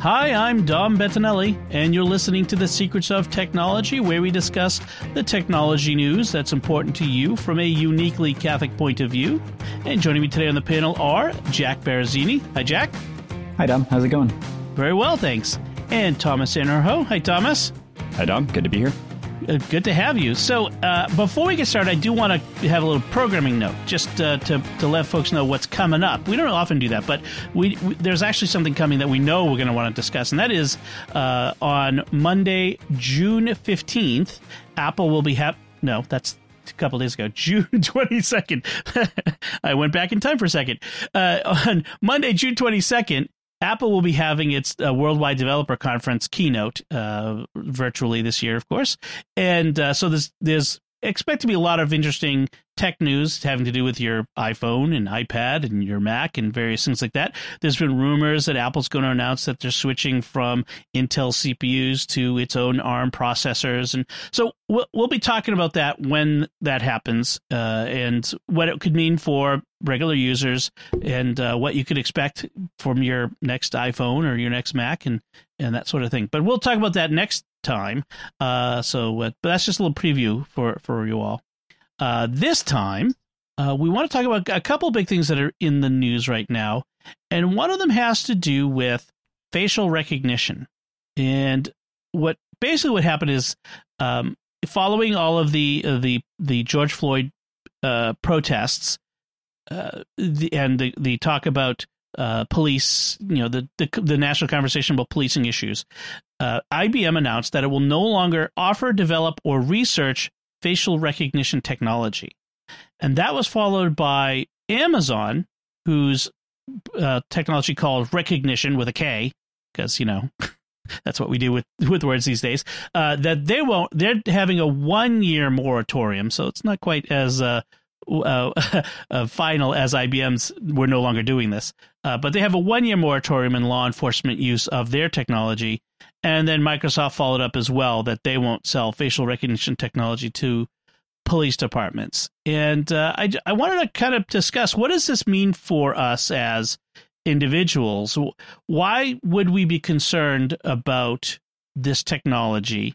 Hi, I'm Dom Bettinelli, and you're listening to The Secrets of Technology, where we discuss the technology news that's important to you from a uniquely Catholic point of view. And joining me today on the panel are Jack Baruzzini. Hi, Jack. Hi, Dom. How's it going? Very well, thanks. And Thomas Sanjurjo. Hi, Thomas. Hi, Dom. Good to be here. Uh, good to have you. So, uh, before we get started, I do want to have a little programming note, just uh, to to let folks know what's coming up. We don't often do that, but we, we there's actually something coming that we know we're going to want to discuss, and that is uh, on Monday, June fifteenth. Apple will be have no, that's a couple days ago, June 22nd. I went back in time for a second. Uh, on Monday, June 22nd, Apple will be having its uh, Worldwide Developer Conference keynote uh, virtually this year, of course, and uh, so there's there's expect to be a lot of interesting tech news having to do with your iPhone and iPad and your Mac and various things like that. There's been rumors that Apple's going to announce that they're switching from Intel CPUs to its own ARM processors, and so we'll, we'll be talking about that when that happens uh, and what it could mean for regular users and uh, what you could expect from your next iPhone or your next Mac and and that sort of thing. But we'll talk about that next time. Uh, so, uh, but that's just a little preview for for you all. Uh, this time, uh, we want to talk about a couple big things that are in the news right now, and one of them has to do with facial recognition. And what basically what happened is, um, following all of the uh, the the George Floyd uh, protests, uh, the, and the the talk about uh, police, you know, the, the, the national conversation about policing issues. Uh, IBM announced that it will no longer offer, develop, or research facial Rekognition technology, and that was followed by Amazon, whose uh, technology called recognition with a K, because you know. That's what we do with with words these days. Uh, that they won't. They're having a one year moratorium, so it's not quite as uh, uh, uh, final as IBM's we're no longer doing this. Uh, but they have a one year moratorium in law enforcement use of their technology. And then Microsoft followed up as well that they won't sell facial recognition technology to police departments. And uh, I, I wanted to kind of discuss what does this mean for us as individuals? Why would we be concerned about this technology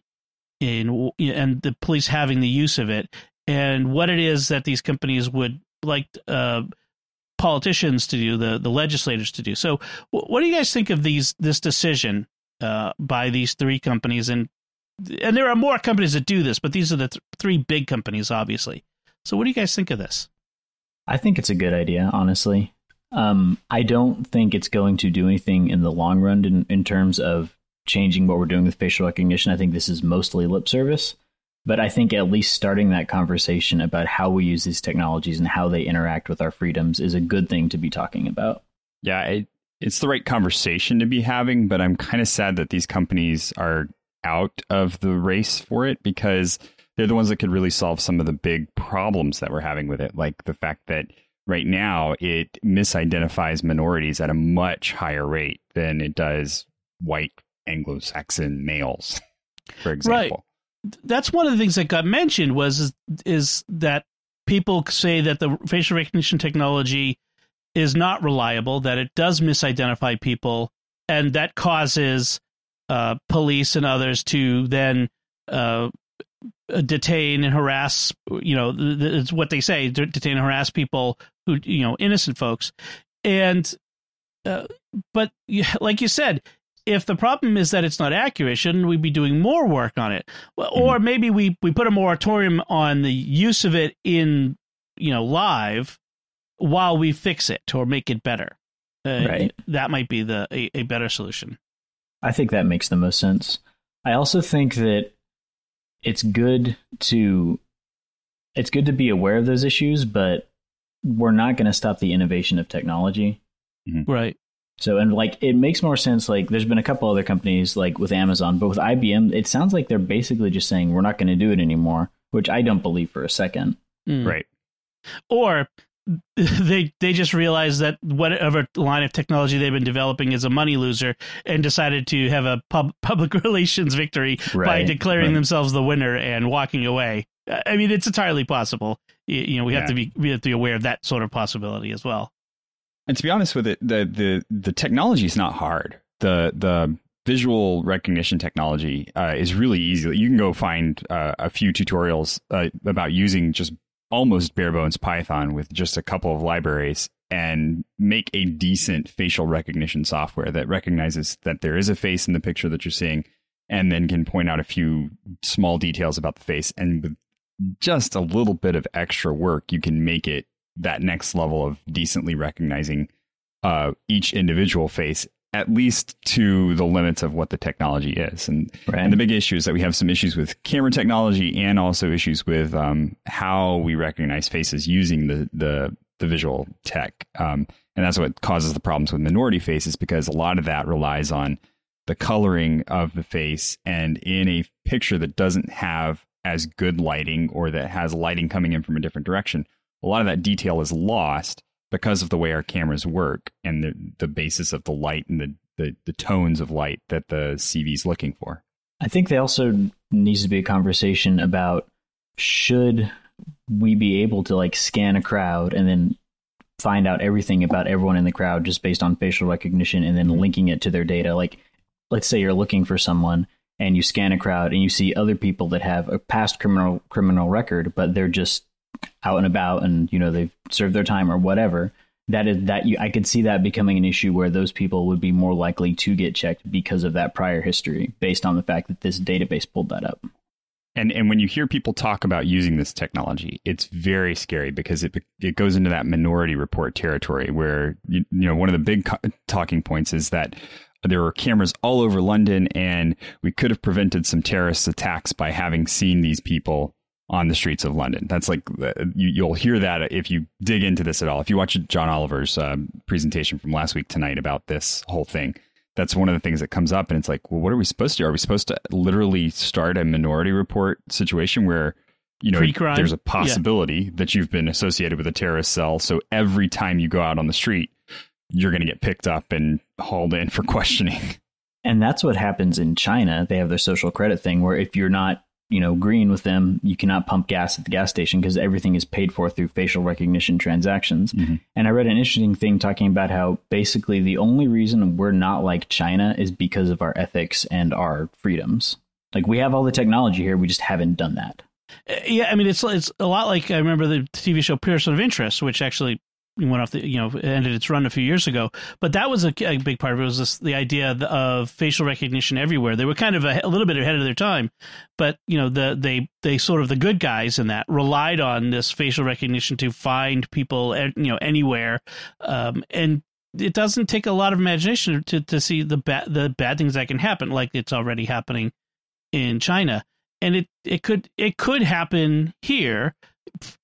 in, and the police having the use of it? and what it is that these companies would like uh, politicians to do, the the legislators to do. So, what do you guys think of these this decision uh, by these three companies? And and there are more companies that do this, but these are the th- three big companies, obviously. So, what do you guys think of this? I think it's a good idea, honestly. Um, I don't think it's going to do anything in the long run in, in terms of changing what we're doing with facial recognition. I think this is mostly lip service. But I think at least starting that conversation about how we use these technologies and how they interact with our freedoms is a good thing to be talking about. Yeah, it, it's the right conversation to be having, but I'm kind of sad that these companies are out of the race for it because they're the ones that could really solve some of the big problems that we're having with it, like the fact that right now it misidentifies minorities at a much higher rate than it does white Anglo-Saxon males, for example. Right that's one of the things that got mentioned was is, is that people say that the facial recognition technology is not reliable, that it does misidentify people, and that causes uh, police and others to then uh, detain and harass. You know, it's what they say: detain and harass people who, you know, innocent folks. And, uh, but like you said, if the problem is that it's not accurate, shouldn't we be doing more work on it? Mm-hmm. Or maybe we, we put a moratorium on the use of it in, you know, live while we fix it or make it better. Uh, right. That might be the a, a better solution. I think that makes the most sense. I also think that it's good to it's good to be aware of those issues, but we're not going to stop the innovation of technology. Mm-hmm. Right So and like it makes more sense. Like there's been a couple other companies like with Amazon, but with IBM, it sounds like they're basically just saying we're not going to do it anymore, which I don't believe for a second. Mm. Right. Or they they just realized that whatever line of technology they've been developing is a money loser and decided to have a pub, public relations victory by declaring right. themselves the winner and walking away. I mean, it's entirely possible. You know, we have Yeah. to be we have to be aware of that sort of possibility as well. And to be honest with it, the the the technology is not hard. The the visual recognition technology uh, is really easy. You can go find uh, a few tutorials uh, about using just almost bare bones Python with just a couple of libraries and make a decent facial recognition software that recognizes that there is a face in the picture that you're seeing and then can point out a few small details about the face. And with just a little bit of extra work you can make it that next level of decently recognizing uh, each individual face at least to the limits of what the technology is and Right. and the big issue is that we have some issues with camera technology and also issues with um, how we recognize faces using the the, the visual tech. Um, and that's what causes the problems with minority faces because a lot of that relies on the coloring of the face. And in a picture that doesn't have as good lighting or that has lighting coming in from a different direction, a lot of that detail is lost because of the way our cameras work and the, the basis of the light and the, the, the tones of light that the CV is looking for. I think there also needs to be a conversation about should we be able to like scan a crowd and then find out everything about everyone in the crowd just based on facial recognition and then linking it to their data. Like, let's say you're looking for someone and you scan a crowd and you see other people that have a past criminal criminal record, but they're just out and about and you know they've served their time or whatever. That is that you I could see that becoming an issue where those people would be more likely to get checked because of that prior history, based on the fact that this database pulled that up. And and when you hear people talk about using this technology, it's very scary because it it goes into that minority report territory where you, you know one of the big co- talking points is that there were cameras all over London and we could have prevented some terrorist attacks by having seen these people on the streets of London. That's like you, you'll hear that if you dig into this at all. If you watch John Oliver's um, presentation from last week tonight about this whole thing, that's one of the things that comes up and it's like well what are we supposed to do are we supposed to literally start a minority report situation where you know Pre-crime? there's a Yeah. possibility that you've been associated with a terrorist cell so every time you go out on the street you're going to get picked up and hauled in for questioning And that's what happens in China. They have their social credit thing where if you're not, you know, green with them, you cannot pump gas at the gas station because everything is paid for through facial recognition transactions. And I read an interesting thing talking about how basically the only reason we're not like China is because of our ethics and our freedoms. Like we have all the technology here, we just haven't done that. Uh, Yeah, I mean it's it's a lot like I remember the TV show Person of Interest, which actually went off the you know ended its run a few years ago. But that was a, a big part of it was this, the idea of, facial recognition everywhere. They were kind of a, a little bit ahead of their time, but you know the they they sort of the good guys in that relied on this facial recognition to find people eh, you know anywhere, um, and it doesn't take a lot of imagination to to see the bad the bad things that can happen, like it's already happening in China and it it could it could happen here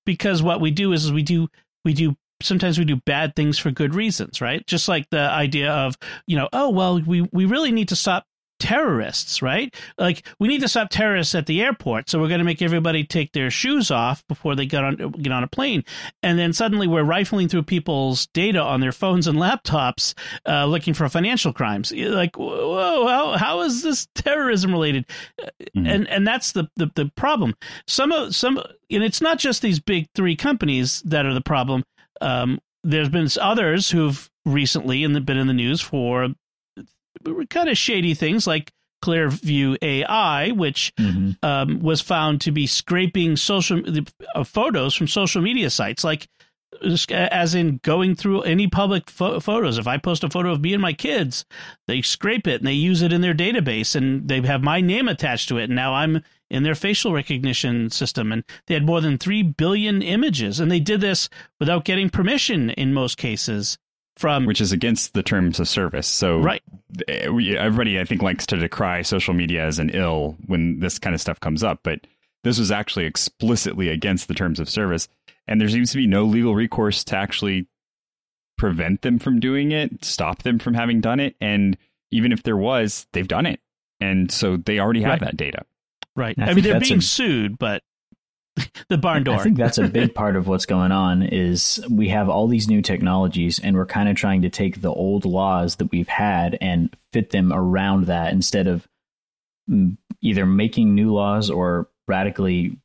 because what we do is we do we do sometimes we do bad things for good reasons right? Just like the idea of you know oh well we we really need to stop terrorists right? Like we need to stop terrorists at the airport so we're going to make everybody take their shoes off before they get on get on a plane. And then suddenly we're rifling through people's data on their phones and laptops uh, looking for financial crimes. Like whoa how, how is this terrorism related? Mhm. and and that's the, the the problem. Some of some and it's not just these big three companies that are the problem um there's been others who've recently and been in the news for kind of shady things like Clearview AI, which um, was found to be scraping social uh, photos from social media sites, like as in going through any public pho- photos. If I post a photo of me and my kids, they scrape it and they use it in their database, and they have my name attached to it. And now I'm in their facial recognition system, and they had more than three billion images, and they did this without getting permission in most cases from which is against the terms of service. So Right. eh, everybody I think likes to decry social media as an ill when this kind of stuff comes up, but this was actually explicitly against the terms of service, and there seems to be no legal recourse to actually prevent them from doing it, stop them from having done it. And even if there was, they've done it. And so they already have right. that data. Right. I, I mean, they're being a, sued, but the barn door. I think that's a big part of what's going on is we have all these new technologies and we're kind of trying to take the old laws that we've had and fit them around that instead of mm, either making new laws or radically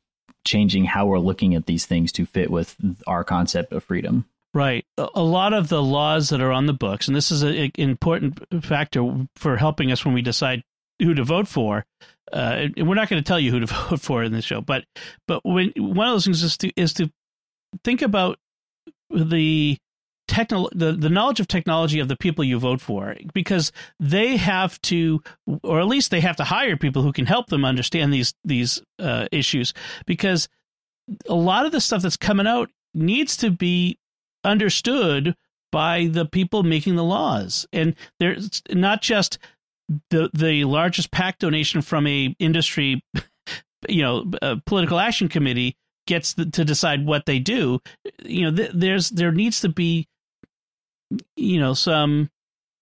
changing how we're looking at these things to fit with our concept of freedom. Right. A lot of the laws that are on the books, and this is an important factor for helping us when we decide who to vote for. Uh, we're not going to tell you who to vote for in this show, but but when one of those things is to is to think about the techno the, the knowledge of technology of the people you vote for because they have to or at least they have to hire people who can help them understand these these uh, issues because a lot of the stuff that's coming out needs to be understood by the people making the laws. And there's not just the the largest PAC donation from a industry you know political action committee gets the, to decide what they do. You know th- there's there needs to be you know some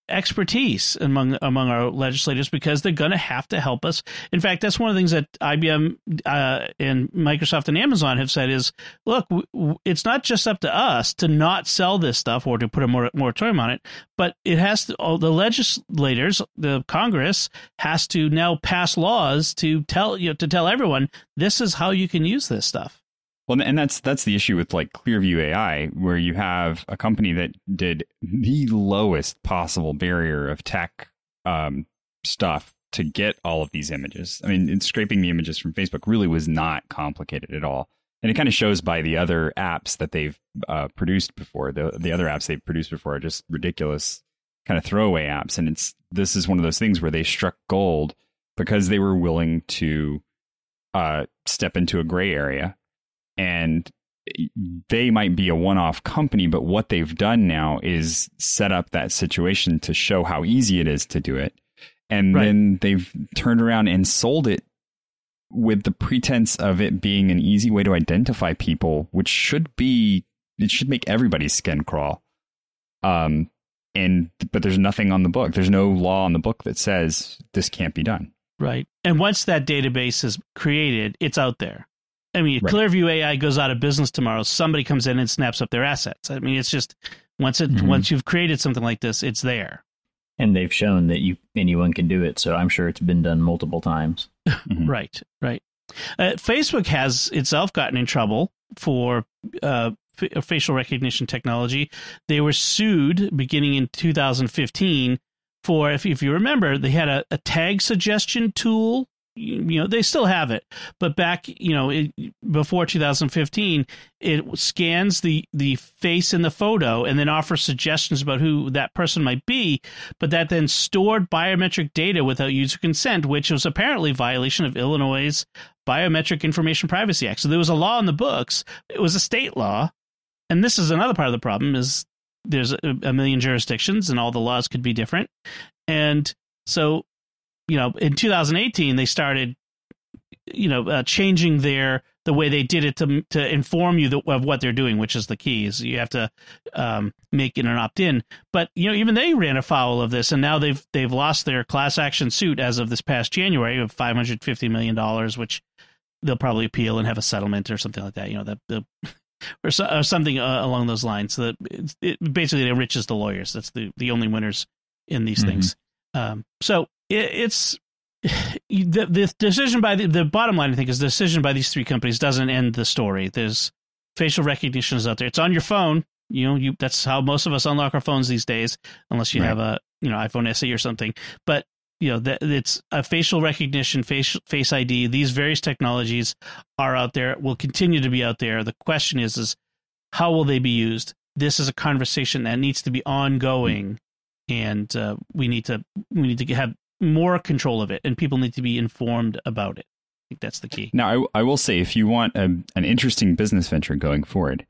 expertise among among our legislators because they're going to have to help us. In fact, that's one of the things that IBM uh, and Microsoft and Amazon have said is, look, w- w- it's not just up to us to not sell this stuff or to put a mor- moratorium on it, but it has to. All the legislators, the Congress, has to now pass laws to tell you know, to tell everyone this is how you can use this stuff. Well, and that's that's the issue with like Clearview AI, where you have a company that did the lowest possible barrier of tech um, stuff to get all of these images. I mean, scraping the images from Facebook really was not complicated at all, and it kind of shows by the other apps that they've uh, produced before. The the other apps they've produced before are just ridiculous, kind of throwaway apps, and it's this is one of those things where they struck gold because they were willing to uh, step into a gray area and they might be a one-off company but what they've done now is set up that situation to show how easy it is to do it. And right. then they've turned around and sold it with the pretense of it being an easy way to identify people which should be it should make everybody's skin crawl. Um and but there's nothing on the book. There's no law on the book that says this can't be done. Right. And once that database is created it's out there I mean, right. Clearview AI goes out of business tomorrow. Somebody comes in and snaps up their assets. I mean, it's just once it mm-hmm. once you've created something like this, it's there. And they've shown that you anyone can do it. So I'm sure it's been done multiple times. Mm-hmm. right, right. Uh, Facebook has itself gotten in trouble for uh, f- facial recognition technology. They were sued beginning in 2015 for, if, if you remember, they had a, a tag suggestion tool you know they still have it. But back you know it, before 2015 it scans the the face in the photo and then offers suggestions about who that person might be but that then stored biometric data without user consent which was apparently violation of illinois biometric information privacy act. So there was a law in the books. It was a state law. And this is another part of the problem is there's a, a million jurisdictions and all the laws could be different. And so you know, in 2018 they started, you know, uh, changing their the way they did it to to inform you of what they're doing, which is the key. Is you have to um, make it an opt in. But you know, even they ran afoul of this, and now they've they've lost their class action suit as of this past January of 550 million dollars, which they'll probably appeal and have a settlement or something like that. You know, that the or, so, or something uh, along those lines. So that it, it basically enriches the lawyers. That's the the only winners in these mm-hmm. things. Um, so it, it's the, the decision by the, the bottom line. I think is the decision by these three companies doesn't end the story. There's facial recognition is out there. It's on your phone. You know, you that's how most of us unlock our phones these days, unless you right. have a you know iPhone SE or something. But you know that it's a facial recognition, face face ID. These various technologies are out there. Will continue to be out there. The question is, is how will they be used? This is a conversation that needs to be ongoing and uh, we need to we need to have more control of it, and people need to be informed about it. I think that's the key. Now, I, I will say, if you want a, an interesting business venture going forward,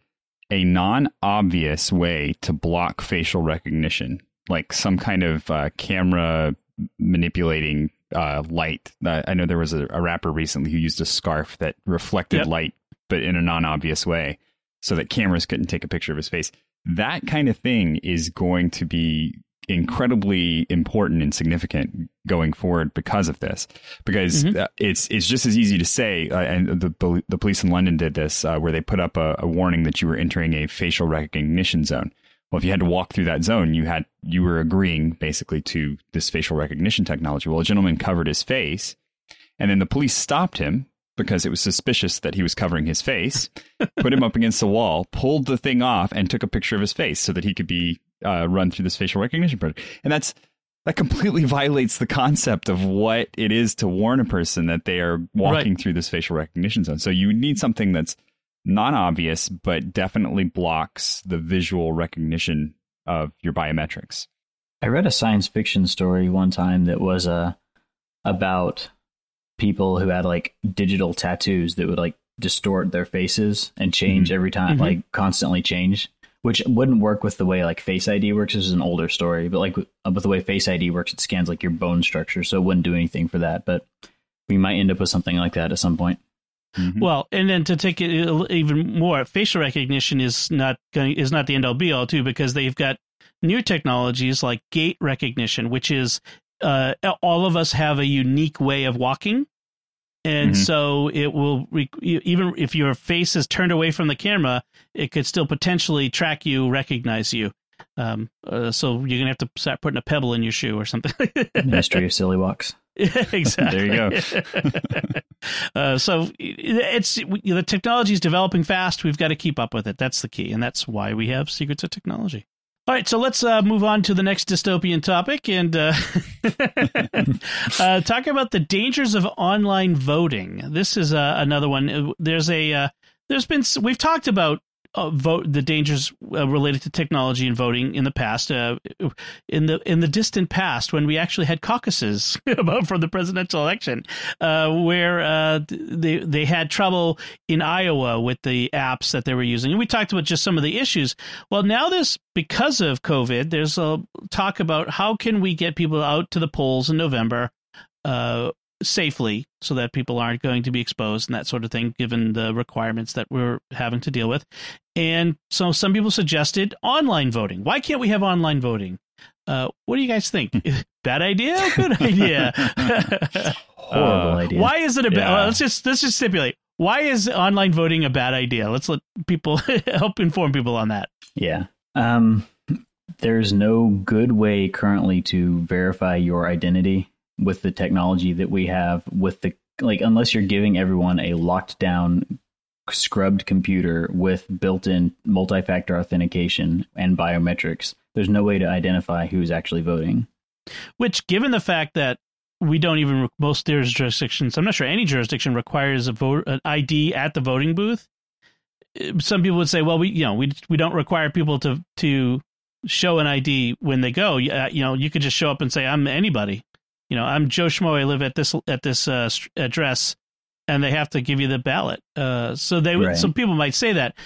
a non-obvious way to block facial recognition, like some kind of uh, camera manipulating uh, light. Uh, I know there was a, a, rapper recently who used a scarf that reflected yep. light, but in a non-obvious way, so that cameras couldn't take a picture of his face that kind of thing is going to be incredibly important and significant going forward because of this. Because mm-hmm. it's it's just as easy to say, uh, and the the police in London did this, uh, where they put up a, a warning that you were entering a facial recognition zone. Well, if you had to walk through that zone, you had you were agreeing basically to this facial recognition technology. Well, a gentleman covered his face, and then the police stopped him because it was suspicious that he was covering his face, put him up against the wall, pulled the thing off, and took a picture of his face so that he could be uh, run through this facial recognition project. And that's that completely violates the concept of what it is to warn a person that they are walking right. through this facial recognition zone. So you need something that's non obvious, but definitely blocks the visual recognition of your biometrics. I read a science fiction story one time that was uh, about people who had like digital tattoos that would like distort their faces and change mm-hmm. every time, mm-hmm. like constantly change, which wouldn't work with the way like Face ID works. This is an older story, but like with, uh, with the way Face ID works, it scans like your bone structure, so it wouldn't do anything for that. But we might end up with something like that at some point. Mm-hmm. Well, and then to take it even more, facial recognition is not going is not the end all be all too because they've got new technologies like gait recognition, which is uh, all of us have a unique way of walking. And mm-hmm. so it will, even if your face is turned away from the camera, it could still potentially track you, recognize you. Um, uh, so you're gonna have to start putting a pebble in your shoe or something. Ministry of silly walks. exactly. there you go. uh, so it's the technology is developing fast. We've got to keep up with it. That's the key, and that's why we have secrets of technology. All right, so let's uh, move on to the next dystopian topic and uh, uh, talk about the dangers of online voting. This is uh, another one. There's a uh, there's been we've talked about uh, vote the dangers uh, related to technology and voting in the past, uh, in the in the distant past, when we actually had caucuses for the presidential election, uh, where uh, they they had trouble in Iowa with the apps that they were using, and we talked about just some of the issues. Well, now there's because of COVID, there's a talk about how can we get people out to the polls in November. Uh, safely so that people aren't going to be exposed and that sort of thing, given the requirements that we're having to deal with. And so some people suggested online voting. Why can't we have online voting? Uh, what do you guys think? Bad idea? Good idea? Horrible uh, idea. Why is it a bad? Yeah. let's just let's just stipulate. Why is online voting a bad idea? Let's let people help inform people on that. Yeah. Um, there's no good way currently to verify your identity with the technology that we have with the like unless you're giving everyone a locked down scrubbed computer with built-in multi-factor authentication and biometrics there's no way to identify who's actually voting. Which given the fact that we don't even most jurisdictions i'm not sure any jurisdiction requires a vote an id at the voting booth eh, some people would say well we you know we we don't require people to to show an id when they go. You know you could just show up and say i'm anybody you know, I'm Joe Schmo. I live at this at this uh, address, and they have to give you the ballot. Uh, so they right. some people might say that,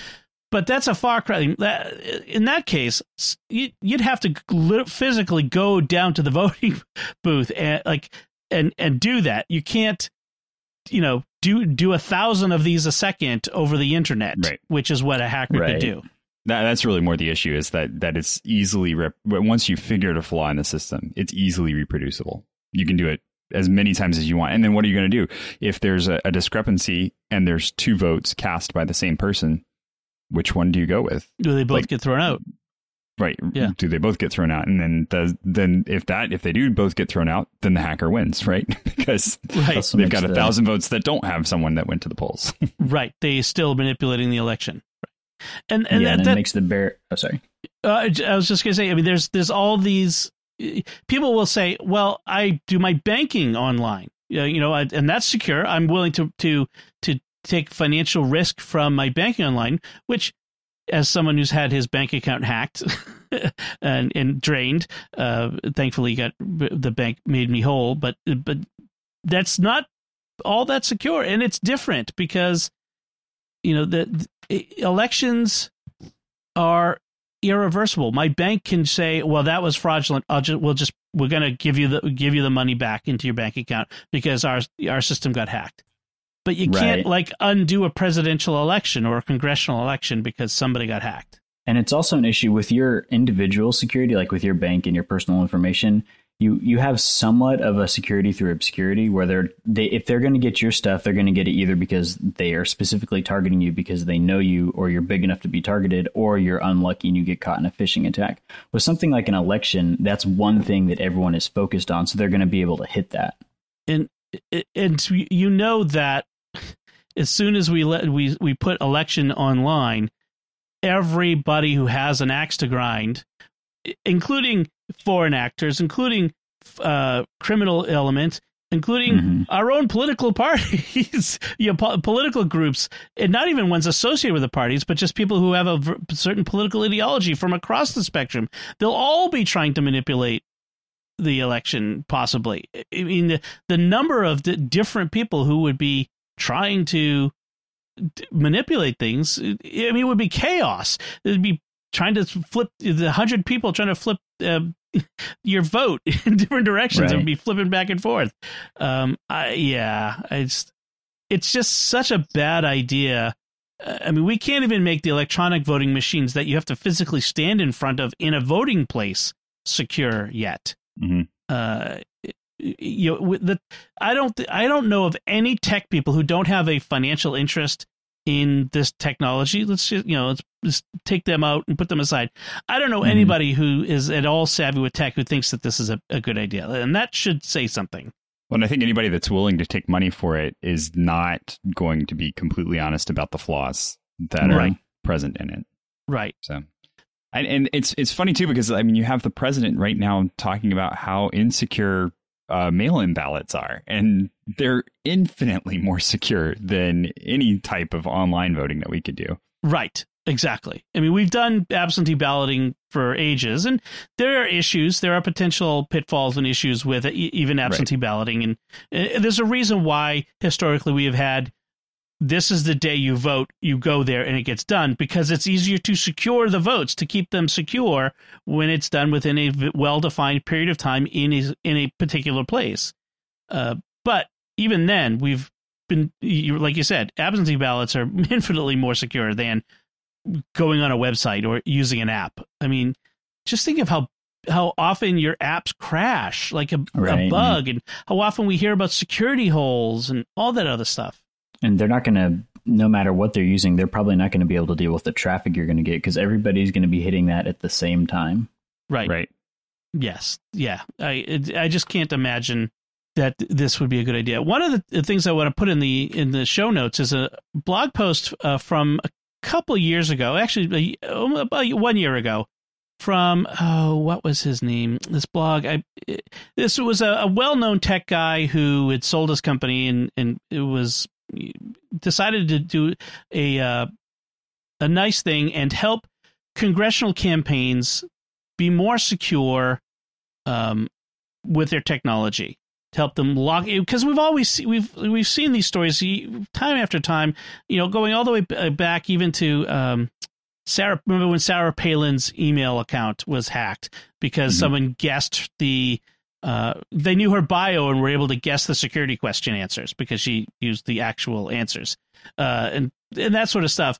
but that's a far cry. That, in that case, you, would have to physically go down to the voting booth and like and and do that. You can't, you know, do do a thousand of these a second over the internet, right. which is what a hacker right. could do. That, that's really more the issue is that that it's easily rep- once you figure a flaw in the system, it's easily reproducible you can do it as many times as you want. And then what are you going to do if there's a, a, discrepancy and there's two votes cast by the same person? Which one do you go with? Do they both like, get thrown out? Right. Yeah. Do they both get thrown out? And then does then if that if they do both get thrown out, then the hacker wins, right? because right. they've got a the, thousand votes that don't have someone that went to the polls. right. They still manipulating the election. And and, yeah, that, and that makes the bear. Oh, sorry. Uh, I was just gonna say. I mean, there's there's all these people will say, "Well, I do my banking online, you know, and that's secure. I'm willing to to to take financial risk from my banking online." Which, as someone who's had his bank account hacked and and drained, uh, thankfully, got the bank made me whole. But but that's not all that secure, and it's different because you know the, the elections are irreversible. My bank can say, "Well, that was fraudulent. I'll just we'll just we're going to give you the give you the money back into your bank account because our our system got hacked." But you can't like undo a presidential election or a congressional election because somebody got hacked. And it's also an issue with your individual security, like with your bank and your personal information. You you have somewhat of a security through obscurity, where they're they if they're going to get your stuff, they're going to get it either because they are specifically targeting you because they know you, or you're big enough to be targeted, or you're unlucky and you get caught in a phishing attack. With something like an election, that's one thing that everyone is focused on, so they're going to be able to hit that. And and you know that as soon as we let we we put election online, everybody who has an axe to grind, including foreign actors, including uh, criminal elements, including mm-hmm. our own political parties, you know, po- political groups, and not even ones associated with the parties, but just people who have a v- certain political ideology from across the spectrum. They'll all be trying to manipulate the election, possibly. I mean, the, the number of the different people who would be trying to manipulate things, I mean, it would be chaos. It'd be trying to flip the hundred people trying to flip uh, your vote in different directions. Right. Would be flipping back and forth. Um, I, yeah, it's it's just such a bad idea. Uh, I mean, we can't even make the electronic voting machines that you have to physically stand in front of in a voting place secure yet. Mm-hmm. Uh, you know, the, I don't I don't know of any tech people who don't have a financial interest in this technology. Let's just you know let's just take them out and put them aside. I don't know mm-hmm. anybody who is at all savvy with tech who thinks that this is a, a good idea, and that should say something. Well, and I think anybody that's willing to take money for it is not going to be completely honest about the flaws that right. are present in it. Right. So and, and, it's it's funny too because I mean you have the president right now talking about how insecure uh, mail-in ballots are, and they're infinitely more secure than any type of online voting that we could do. Right. Exactly. I mean, we've done absentee balloting for ages, and there are issues. There are potential pitfalls and issues with even absentee right. balloting, and uh, there's a reason why historically we have had this is the day you vote, you go there and it gets done because it's easier to secure the votes, to keep them secure when it's done within a well defined period of time in a, in a particular place. Uh, but even then, we've been, like you said, absentee ballots are infinitely more secure than going on a website or using an app. I mean, just think of how how often your apps crash like a, right. a bug and how often we hear about security holes and all that other stuff. And they're not going to no matter what they're using they're probably not going to be able to deal with the traffic you're going to get because everybody's going to be hitting that at the same time. Right. Right. Yes. Yeah. I i just can't imagine that this would be a good idea. One of the things i want to put in the in the show notes is a blog post uh, from a couple years ago actually about one year ago from oh what was his name? This blog i this was a, a well-known tech guy who had sold his company and and it was decided to do a uh, a nice thing and help congressional campaigns be more secure um, with their technology to help them log because we've always we've we've seen these stories time after time you know going all the way uh, back even to um, Sarah remember when Sarah Palin's email account was hacked because mm-hmm. someone guessed the uh, they knew her bio and were able to guess the security question answers because she used the actual answers uh, and and that sort of stuff.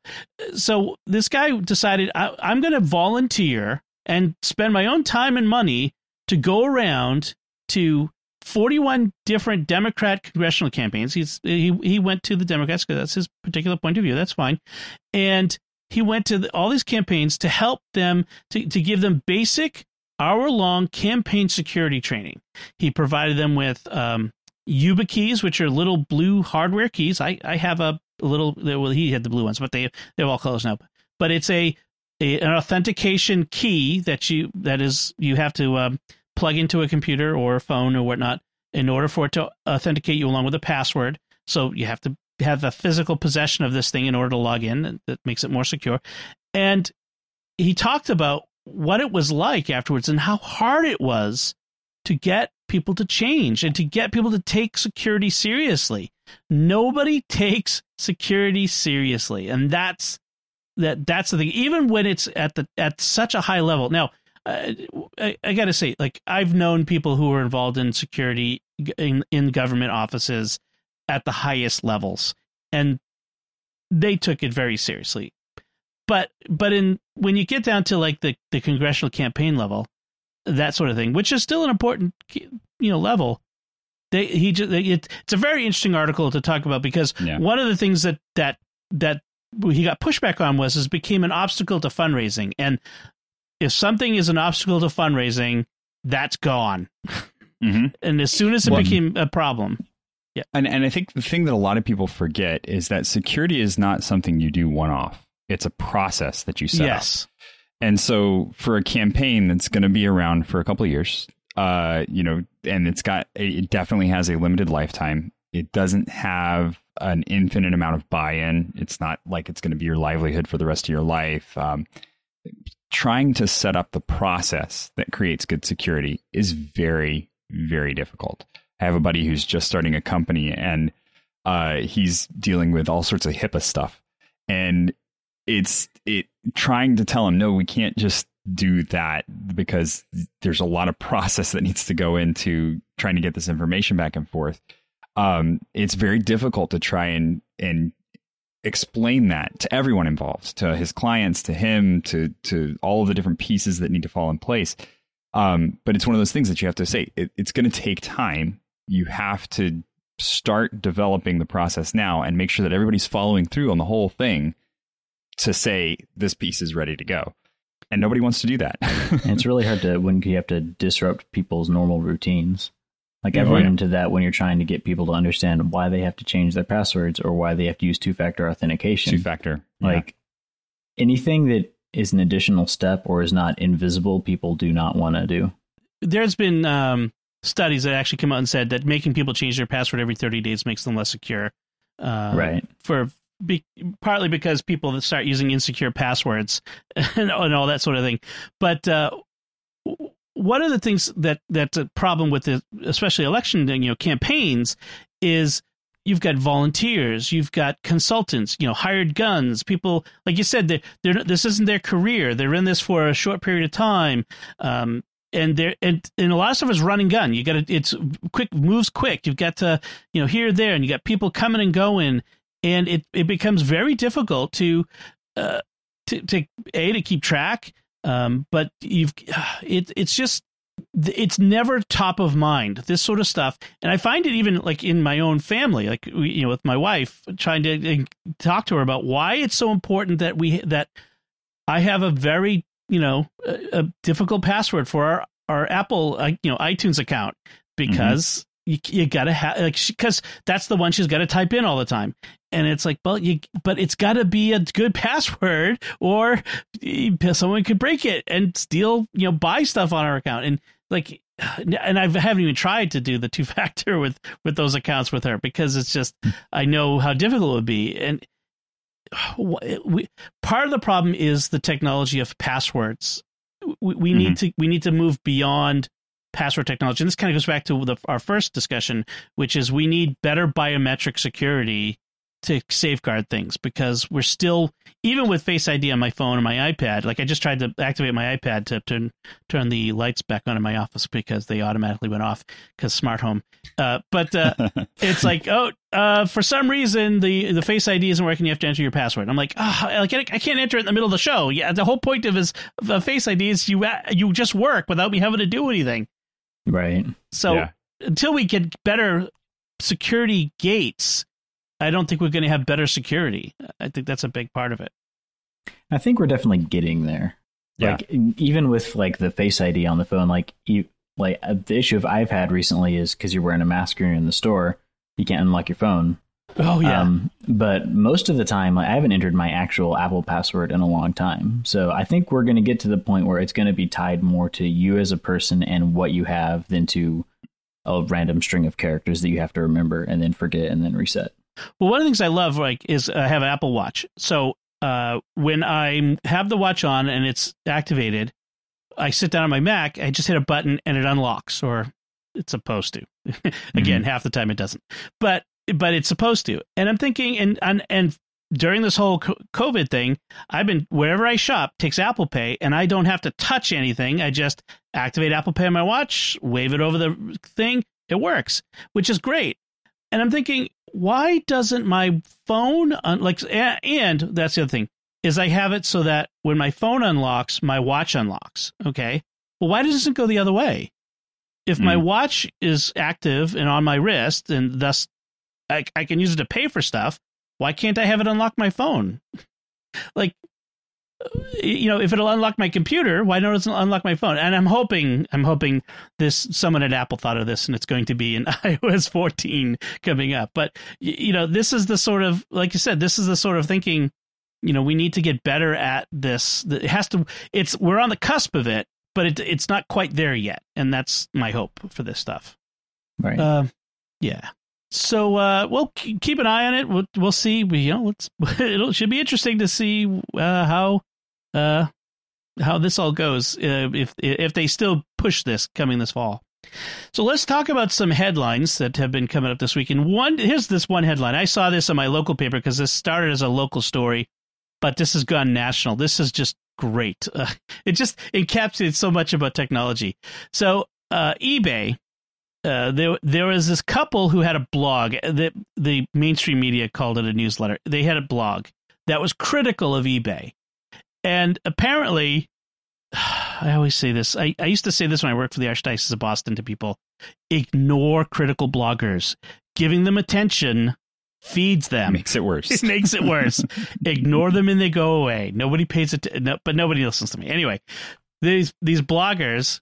So this guy decided I, I'm going to volunteer and spend my own time and money to go around to 41 different Democrat congressional campaigns. He's he he went to the Democrats because that's his particular point of view. That's fine, and he went to the, all these campaigns to help them to to give them basic hour long campaign security training. He provided them with um, YubiKeys, which are little blue hardware keys. I, I have a little, well, he had the blue ones, but they, they have all colors now. But it's a, a an authentication key that you, that is, you have to um, plug into a computer or a phone or whatnot in order for it to authenticate you along with a password. So you have to have a physical possession of this thing in order to log in. That makes it more secure. And he talked about what it was like afterwards and how hard it was to get people to change and to get people to take security seriously. Nobody takes security seriously, and that's that. That's the thing. Even when it's at the at such a high level. Now, uh, I, I got to say, like I've known people who were involved in security in in government offices at the highest levels, and they took it very seriously but but in when you get down to like the the congressional campaign level, that sort of thing, which is still an important you know level. They he just it, it's a very interesting article to talk about because Yeah. one of the things that that that he got pushback on was is became an obstacle to fundraising, and if something is an obstacle to fundraising, that's gone. hmm And as soon as it Well- became a problem, yeah. And and I think the thing that a lot of people forget is that security is not something you do one off. It's a process that you set up. yes, And so for a campaign that's going to be around for a couple of years, uh, you know, and it's got it definitely has a limited lifetime. It doesn't have an infinite amount of buy-in. It's not like it's going to be your livelihood for the rest of your life. Um, trying to set up the process that creates good security is very, very difficult. I have a buddy who's just starting a company and uh, he's dealing with all sorts of HIPAA stuff. And it's it trying to tell him, no, we can't just do that because there's a lot of process that needs to go into trying to get this information back and forth. Um, it's very difficult to try and and explain that to everyone involved, to his clients, to him, to to all of the different pieces that need to fall in place. Um, but it's one of those things that you have to say. It, it's going to take time. You have to start developing the process now and make sure that everybody's following through on the whole thing to say this piece is ready to go. And nobody wants to do that. It's really hard to when you have to disrupt people's normal routines. Like I've Oh, run yeah. into that when you're trying to get people to understand why they have to change their passwords or why they have to use two factor authentication. Two factor. Like anything that is an additional step or is not invisible, people do not want to do. there's been um, studies that actually come out and said that making people change their password every 30 days makes them less secure. Uh, right. For be, partly because people that start using insecure passwords and, and all that sort of thing. But uh, one of the things that that's a problem with the especially election you know campaigns is you've got volunteers, you've got consultants, you know, hired guns, people like you said they they're this isn't their career. They're in this for a short period of time. Um, and there and, and a lot of stuff is running gun. You got to it's quick moves quick. You've got to you know here there, and you got people coming and going, and it it becomes very difficult to uh to to a to keep track. Um, but you've it it's just it's never top of mind this sort of stuff. And i find it even like in my own family like we, you know with my wife trying to talk to her about why it's so important that we that i have a very you know a, a difficult password for our our apple uh, you know itunes account because you, you gotta have like because that's the one she's got to type in all the time. And it's like well you but it's got to be a good password or eh, someone could break it and steal you know buy stuff on our account. And like and I haven't even tried to do the two factor with with those accounts with her because it's just hmm. I know how difficult it would be. And eh, we, part of the problem is the technology of passwords. We, we need mm-hmm. to we need to move beyond password technology. And this kind of goes back to the, our first discussion which is we need better biometric security to safeguard things because we're still even with face id on my phone and my ipad like i just tried to activate my ipad to turn turn the lights back on in my office because they automatically went off because smart home. Uh, but uh, it's like oh uh, for some reason the the face id isn't working. You have to enter your password. I'm like oh, I, can't, I can't enter it in the middle of the show. Yeah the whole point of his of face id is you you just work without me having to do anything Right. so Yeah. until we get better security gates, I don't think we're going to have better security. I think that's a big part of it. I think we're definitely getting there. Yeah. Like even with like the Face ID on the phone, like you like uh, the issue I've had recently is because you're wearing a mask or you're in the store, you can't unlock your phone. Oh yeah. Um, but most of the time, I haven't entered my actual Apple password in a long time. So I think we're going to get to the point where it's going to be tied more to you as a person and what you have than to a random string of characters that you have to remember and then forget and then reset. Well, one of the things I love like is I have an Apple Watch. So uh, when I have the watch on and it's activated, I sit down on my Mac. I just hit a button and it unlocks, or it's supposed to. Again, half the time it doesn't, but but it's supposed to. And I'm thinking, and and and during this whole COVID thing, I've been wherever I shop takes Apple Pay, and I don't have to touch anything. I just activate Apple Pay on my watch, wave it over the thing, it works, which is great. And I'm thinking, why doesn't my phone un- like? And that's the other thing. is I have it so that when my phone unlocks, my watch unlocks. Okay. Well, why doesn't it go the other way? If my Mm. watch is active and on my wrist, and thus I, I can use it to pay for stuff, why can't I have it unlock my phone? like, you know, if it'll unlock my computer, why don't it unlock my phone? And I'm hoping, I'm hoping this someone at Apple thought of this, and it's going to be in iOS 14 coming up. But you know, this is the sort of, like you said, this is the sort of thinking. You know, we need to get better at this. It has to. It's we're on the cusp of it, but it, it's not quite there yet, and that's my hope for this stuff. Right. Uh, yeah. So uh, we'll keep an eye on it. We'll, we'll see. We, you know, it should be interesting to see uh, how uh, how this all goes uh, if if they still push this coming this fall. So let's talk about some headlines that have been coming up this week. And one here's this one headline. I saw this in my local paper because this started as a local story, but this has gone national. This is just great. Uh, it just encapsulates so much about technology. So uh, eBay uh, there there was this couple who had a blog that the mainstream media called it a newsletter. They had a blog that was critical of eBay, and apparently, I always say this. I, I used to say this when I worked for the Archdiocese of Boston to people: ignore critical bloggers. Giving them attention feeds them. Makes it worse. It makes it worse. Ignore them and they go away. Nobody pays it, no, but nobody listens to me. Anyway, these these bloggers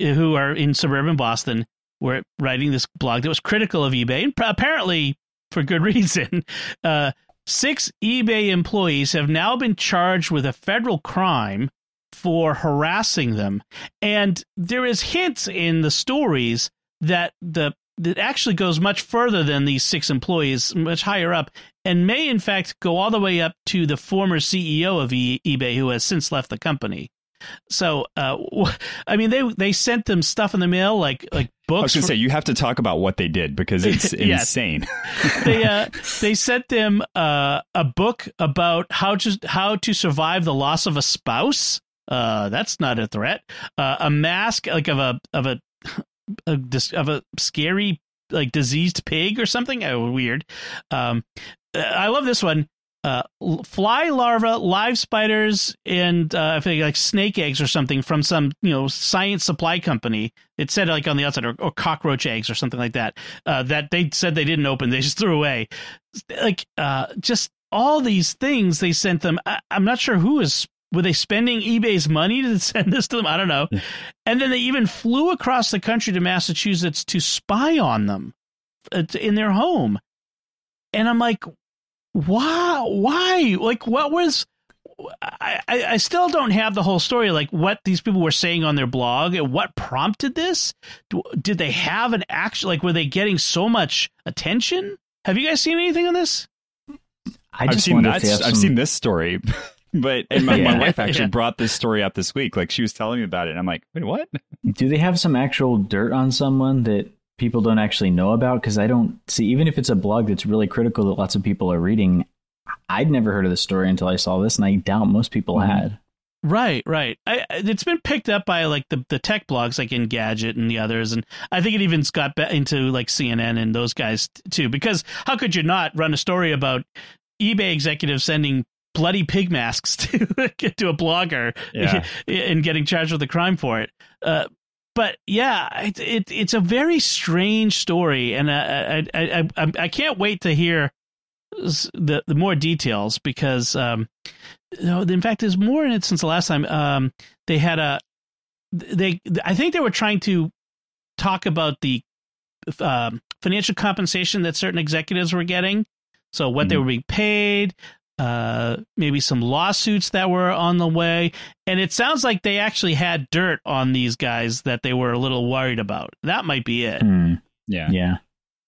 who are in suburban Boston were writing this blog that was critical of eBay, and apparently for good reason. Uh, six eBay employees have now been charged with a federal crime for harassing them, and there is hints in the stories that the that actually goes much further than these six employees, much higher up, and may in fact go all the way up to the former CEO of e- eBay, who has since left the company. So, uh, I mean, they they sent them stuff in the mail, like like I was books. going to say you have to talk about what they did because it's insane. they uh, they sent them uh, a book about how to how to survive the loss of a spouse. Uh, that's not a threat. Uh, a mask like of a of a, a of a scary like diseased pig or something. Oh, weird. Um, I love this one. Uh, fly larvae, live spiders, and uh, I think like snake eggs or something from some you know science supply company. It said like on the outside or, or cockroach eggs or something like that. Uh, that they said they didn't open, they just threw away. Like uh, just all these things they sent them. I, I'm not sure who is were they spending eBay's money to send this to them? I don't know. And then they even flew across the country to Massachusetts to spy on them uh, in their home. And I'm like, why? Why? Like, what was? I, I I still don't have the whole story. Like, what these people were saying on their blog and what prompted this? Did they have an action? Like, were they getting so much attention? Have you guys seen anything on this? I I've seen wonder that. if they have I've seen this story, but and my, my wife actually Yeah. brought this story up this week. Like she was telling me about it, and I'm like, wait, what? Do they have some actual dirt on someone that people don't actually know about? Because I don't see, even if it's a blog that's really critical that lots of people are reading, I'd never heard of the story until I saw this, and I doubt most people Mhm. had. Right, right. I, it's been picked up by like the, the tech blogs like Engadget and the others, and I think it even got into like CNN and those guys t- too. Because how could you not run a story about eBay executives sending bloody pig masks to to a blogger Yeah. and getting charged with a crime for it? Uh, but yeah, it, it it's a very strange story, and I I I, I, I can't wait to hear the the more details because um no in fact there's more in it since the last time um they had a they i think they were trying to talk about the um, financial compensation that certain executives were getting so what they Mhm. were being paid uh maybe some lawsuits that were on the way and it sounds like they actually had dirt on these guys that they were a little worried about that might be it Hmm. Yeah. Yeah.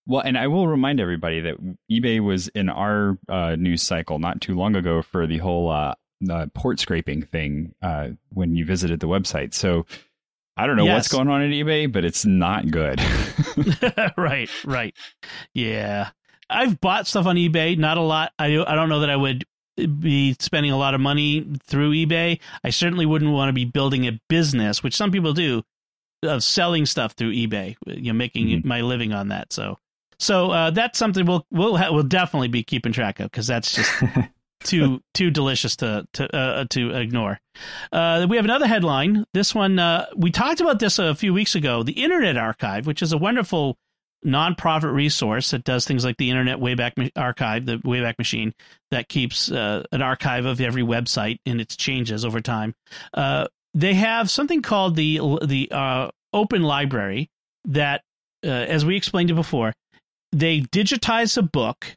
Well, and I will remind everybody that eBay was in our uh, news cycle not too long ago for the whole uh, uh, port scraping thing uh, when you visited the website. So I don't know what's going on at eBay, but it's not good. right, right. Yeah. I've bought stuff on eBay, not a lot. I I don't know that I would be spending a lot of money through eBay. I certainly wouldn't want to be building a business, which some people do, of selling stuff through eBay, you know, making Mhm. my living on that. So so uh, that's something we'll we'll ha- we'll definitely be keeping track of because that's just too too delicious to to uh, to ignore. Uh, we have another headline. This one uh, we talked about this a few weeks ago. The Internet Archive, which is a wonderful nonprofit resource that does things like the Internet Wayback Archive, the Wayback Machine, that keeps uh, an archive of every website and its changes over time. Uh, they have something called the the uh, Open Library that, as we explained it before, they digitize a book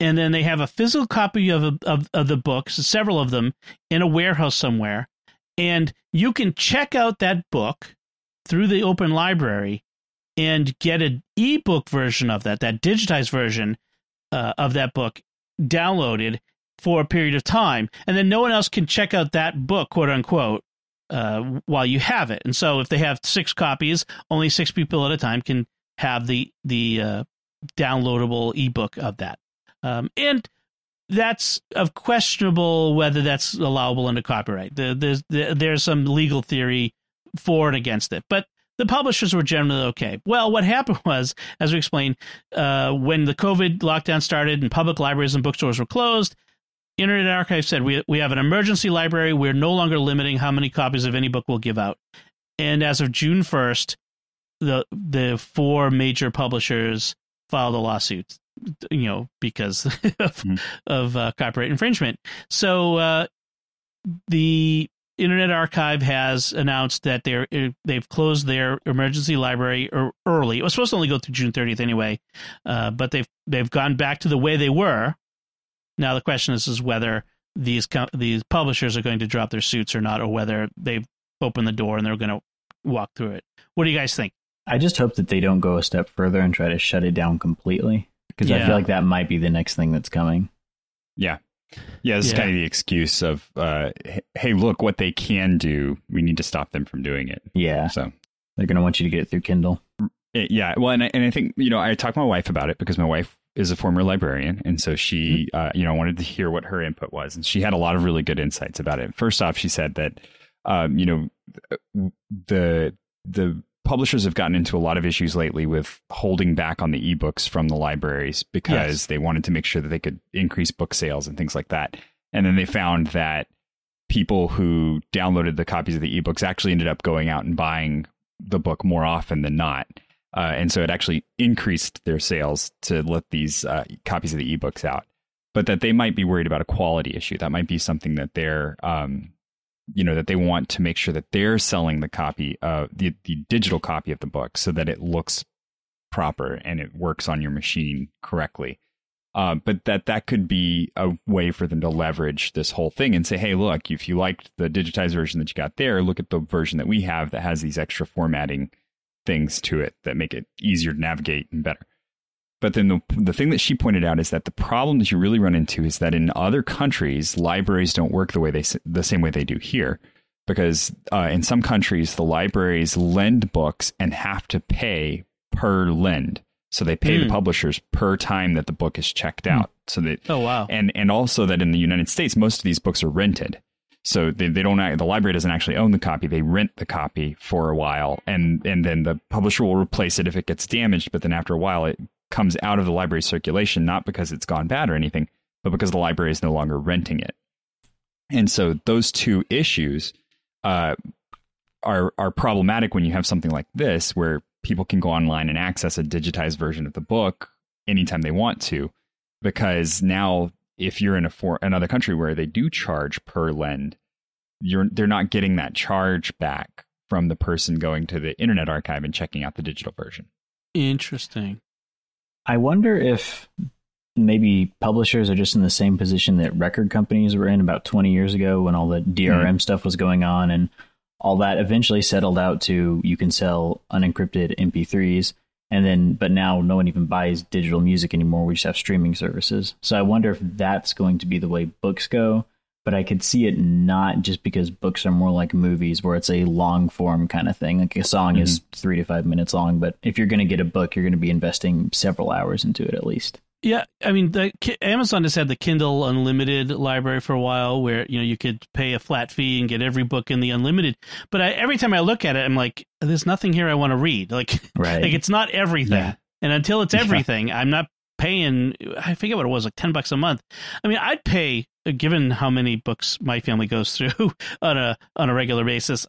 and then they have a physical copy of, a, of, of the books, several of them, in a warehouse somewhere. And you can check out that book through the open library and get an ebook version of that, that digitized version uh, of that book downloaded for a period of time. And then no one else can check out that book, quote unquote, uh, while you have it. And so if they have six copies, only six people at a time can have the, the uh, downloadable ebook of that. Um, and that's of questionable whether that's allowable under copyright. The, the, the, there's some legal theory for and against it, but the publishers were generally okay. Well, what happened was, as we explained, uh, when the COVID lockdown started and public libraries and bookstores were closed, Internet Archive said we we have an emergency library. We're no longer limiting how many copies of any book we'll give out. And as of June first, the the four major publishers filed a lawsuit you know, because of, mm. of uh, copyright infringement. So uh, the Internet Archive has announced that they're uh, they've closed their emergency library early. It was supposed to only go through June 30th anyway, uh, but they've they've gone back to the way they were. Now the question is is whether these these publishers are going to drop their suits or not, or whether they've opened the door and they're going to walk through it. What do you guys think? I just hope that they don't go a step further and try to shut it down completely because yeah. I feel like that might be the next thing that's coming. Yeah. Yeah, this yeah. is kind of the excuse of, uh, hey, look what they can do. We need to stop them from doing it. Yeah. So they're going to want you to get it through Kindle. It, yeah. Well, and I, and I think, you know, I talked to my wife about it because my wife is a former librarian. And so she, mm-hmm. uh, you know, wanted to hear what her input was. And she had a lot of really good insights about it. First off, she said that, um, you know, the, the publishers have gotten into a lot of issues lately with holding back on the ebooks from the libraries because yes. they wanted to make sure that they could increase book sales and things like that. And then they found that people who downloaded the copies of the ebooks actually ended up going out and buying the book more often than not. Uh, and so it actually increased their sales to let these uh, copies of the ebooks out. But that they might be worried about a quality issue. That might be something that they're um, you know that they want to make sure that they're selling the copy of the the digital copy of the book so that it looks proper and it works on your machine correctly. Uh, but that that could be a way for them to leverage this whole thing and say, hey, look, if you liked the digitized version that you got there, look at the version that we have that has these extra formatting things to it that make it easier to navigate and better. But then the, the thing that she pointed out is that the problem that you really run into is that in other countries, libraries don't work the way they the same way they do here. Because uh, in some countries, the libraries lend books and have to pay per lend. So they pay mm. the hmm. publishers per time that the book is checked mm. out. So that oh wow, and and also that in the United States, most of these books are rented. So they, they don't the library doesn't actually own the copy; they rent the copy for a while, and and then the publisher will replace it if it gets damaged. But then after a while, it comes out of the library circulation, not because it's gone bad or anything, but because the library is no longer renting it. And so those two issues uh, are are problematic when you have something like this, where people can go online and access a digitized version of the book anytime they want to, because now if you're in a for another country where they do charge per lend, you're they're not getting that charge back from the person going to the Internet Archive and checking out the digital version. Interesting. I wonder if maybe publishers are just in the same position that record companies were in about 20 years ago when all the DRM mm. stuff was going on and all that eventually settled out to you can sell unencrypted MP3s and then but now no one even buys digital music anymore. We just have streaming services. So i wonder if that's going to be the way books go but I could see it not just because books are more like movies where it's a long form kind of thing. Like a song mm-hmm. is three to five minutes long, but if you're going to get a book, you're going to be investing several hours into it at least. Yeah, I mean, the Amazon has had the Kindle Unlimited library for a while, where you know you could pay a flat fee and get every book in the unlimited. But I, every time I look at it, I'm like, there's nothing here I want to read. Like, right. like it's not everything. Yeah. And until it's everything, yeah. I'm not paying I forget what it was like ten bucks a month. I mean, I'd pay given how many books my family goes through on a on a regular basis.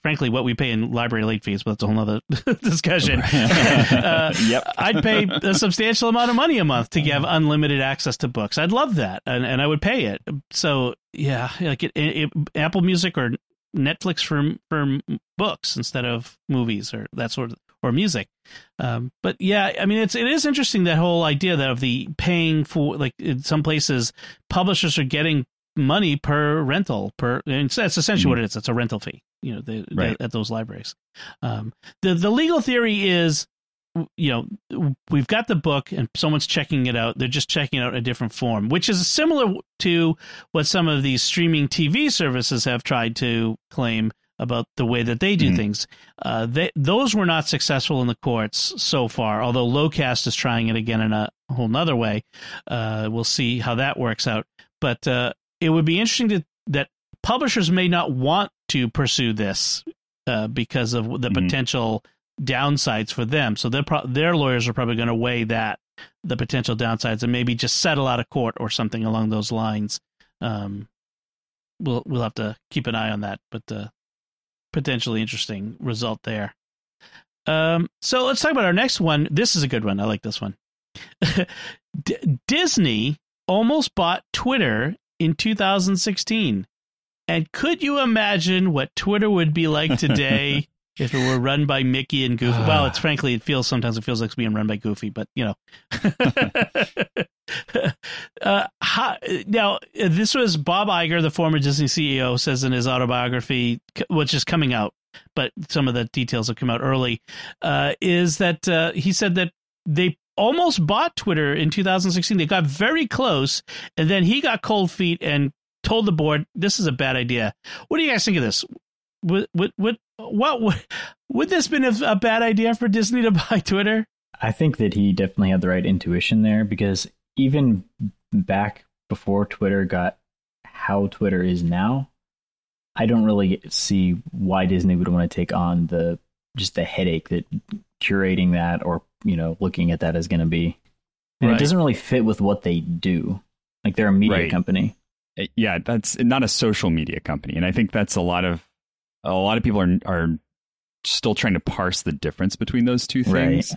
Frankly, what we pay in library late fees, but that's a whole other discussion. uh, Yep. I'd pay a substantial amount of money a month to have unlimited access to books. I'd love that, and, and I would pay it. So yeah, like it, it, Apple Music or Netflix for for books instead of movies or that sort of or music. Um, but yeah, I mean, it's it is interesting that whole idea that of the paying for like in some places publishers are getting money per rental per and that's essentially what it is it's a rental fee you know the, Right. the, at those libraries um the the legal theory is you know we've got the book and someone's checking it out they're just checking out a different form which is similar to what some of these streaming tv services have tried to claim about the way that they do Mhm. things uh they those were not successful in the courts so far although Locast is trying it again in a whole nother way uh we'll see how that works out but uh it would be interesting to, that publishers may not want to pursue this uh, because of the Mhm. potential downsides for them. So their pro- their lawyers are probably going to weigh that the potential downsides and maybe just settle out of court or something along those lines. Um, we'll we'll have to keep an eye on that, but uh, potentially interesting result there. Um, so let's talk about our next one. This is a good one. I like this one. D- Disney almost bought Twitter in 2016. And could you imagine what Twitter would be like today if it were run by Mickey and Goofy? well, it's frankly, it feels sometimes it feels like it's being run by Goofy, but you know. uh, how, now, this was Bob Iger, the former Disney CEO, says in his autobiography, which is coming out, but some of the details have come out early, uh, is that uh, he said that they almost bought Twitter in 2016. They got very close, and then he got cold feet and told the board, "This is a bad idea." What do you guys think of this? Would would, would what would, would this been a, a bad idea for Disney to buy Twitter? I think that he definitely had the right intuition there because even back before Twitter got how Twitter is now, I don't really see why Disney would want to take on the just the headache that curating that or you know looking at that is going to be. And Right. it doesn't really fit with what they do. Like they're a media Right. company. Uh, yeah, that's not a social media company, and I think that's a lot of a lot of people are are still trying to parse the difference between those two things,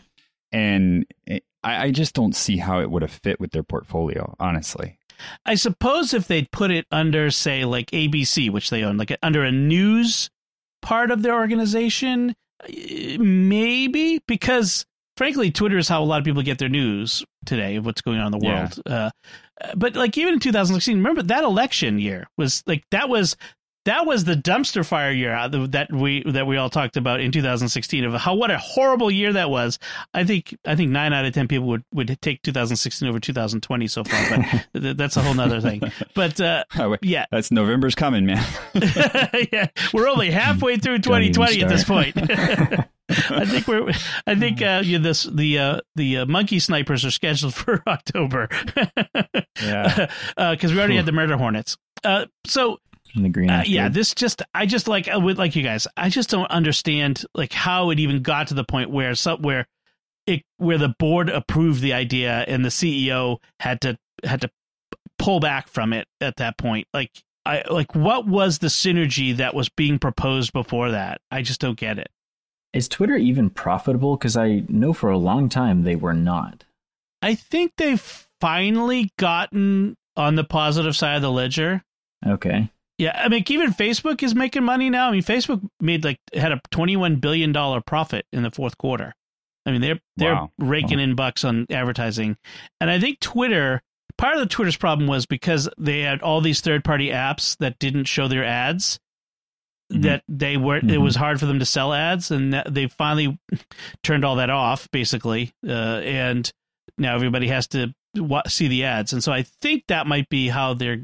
and I, I just don't see how it would have fit with their portfolio, honestly. I suppose if they'd put it under, say, like ABC, which they own, like under a news part of their organization, eh, maybe because frankly, Twitter is how a lot of people get their news today of what's going on in the Yeah. world. Uh, but like even in 2016, remember that election year was like that was that was the dumpster fire year uh, that we that we all talked about in 2016 of how what a horrible year that was. I think I think nine out of ten people would would take 2016 over 2020 so far, but th- that's a whole nother thing. But uh, Oh, yeah, That's November's coming, man. yeah, we're only halfway through 2020 at this point. I think we're. I think uh, yeah, this the uh, the uh, monkey snipers are scheduled for October. Yeah. because we already had the murder hornets. Uh, so in the green. uh, yeah, this just I just like uh, with like you guys. I just don't understand like how it even got to the point where some where it where the board approved the idea and the CEO had to had to pull back from it at that point. Like I like what was the synergy that was being proposed before that? I just don't get it. Is Twitter even profitable? Because I know for a long time they were not. I think they've finally gotten on the positive side of the ledger. Okay. Yeah, I mean, even Facebook is making money now. I mean, Facebook made like had a twenty-one billion dollar profit in the fourth quarter. I mean, they're they're Wow. raking in bucks on advertising, and I think Twitter. Part of the Twitter's problem was because they had all these third-party apps that didn't show their ads. Mhm. That they were, it Mhm. was hard for them to sell ads, and they finally turned all that off, basically. Uh, and now everybody has to see the ads, and so I think that might be how they're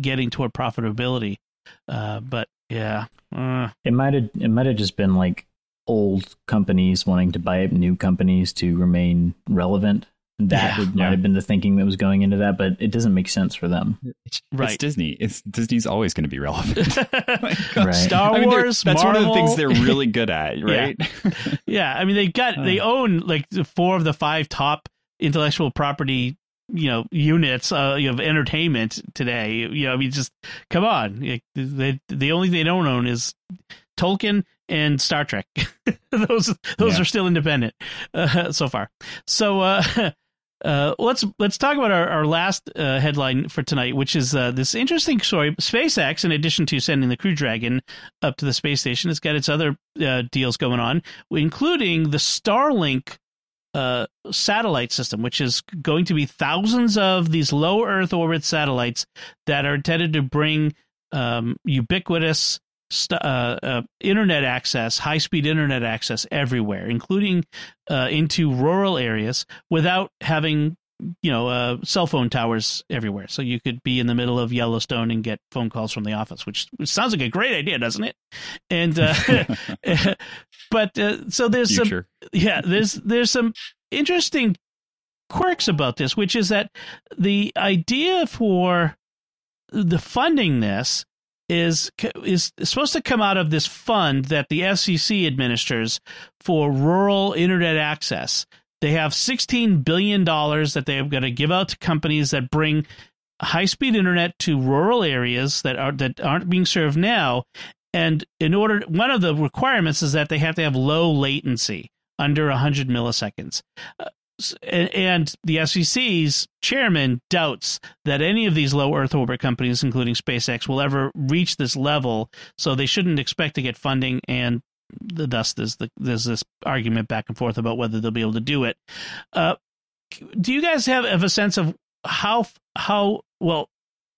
getting toward profitability. Uh, but yeah, uh, It might have it might have just been like old companies wanting to buy up new companies to remain relevant. That Yeah. would, might Yeah. have been the thinking that was going into that, but it doesn't make sense for them. It's Right. Disney. It's Disney's always going to be relevant. Right. Star I mean, they're- Wars, that's one of the things they're really good at, right? yeah, I mean they got they own like four of the five top intellectual property you know units uh, of entertainment today. You know, I mean, just come on. They, the only thing they don't own is Tolkien and Star Trek. those those yeah. are still independent uh, so far. So uh, uh, let's let's talk about our, our last uh, headline for tonight, which is uh, this interesting story. SpaceX, in addition to sending the Crew Dragon up to the space station, has got its other uh, deals going on, including the Starlink uh, satellite system, which is going to be thousands of these low Earth orbit satellites that are intended to bring um, ubiquitous st- uh, uh, internet access, high speed internet access everywhere, including uh, into rural areas, without having you know uh, cell phone towers everywhere. So you could be in the middle of Yellowstone and get phone calls from the office, which, which sounds like a great idea, doesn't it? And uh, but uh, so there's Future. some yeah there's there's some interesting quirks about this, which is that the idea for the funding this is is supposed to come out of this fund that the FCC administers for rural internet access. They have $16 billion that they are going to give out to companies that bring high speed internet to rural areas that are that aren't being served now. And in order, one of the requirements is that they have to have low latency, under 100 milliseconds. Uh, and the FCC's chairman doubts that any of these low Earth orbit companies, including SpaceX, will ever reach this level. So they shouldn't expect to get funding, and thus there's, the, there's this argument back and forth about whether they'll be able to do it. Uh, do you guys have, have a sense of how how well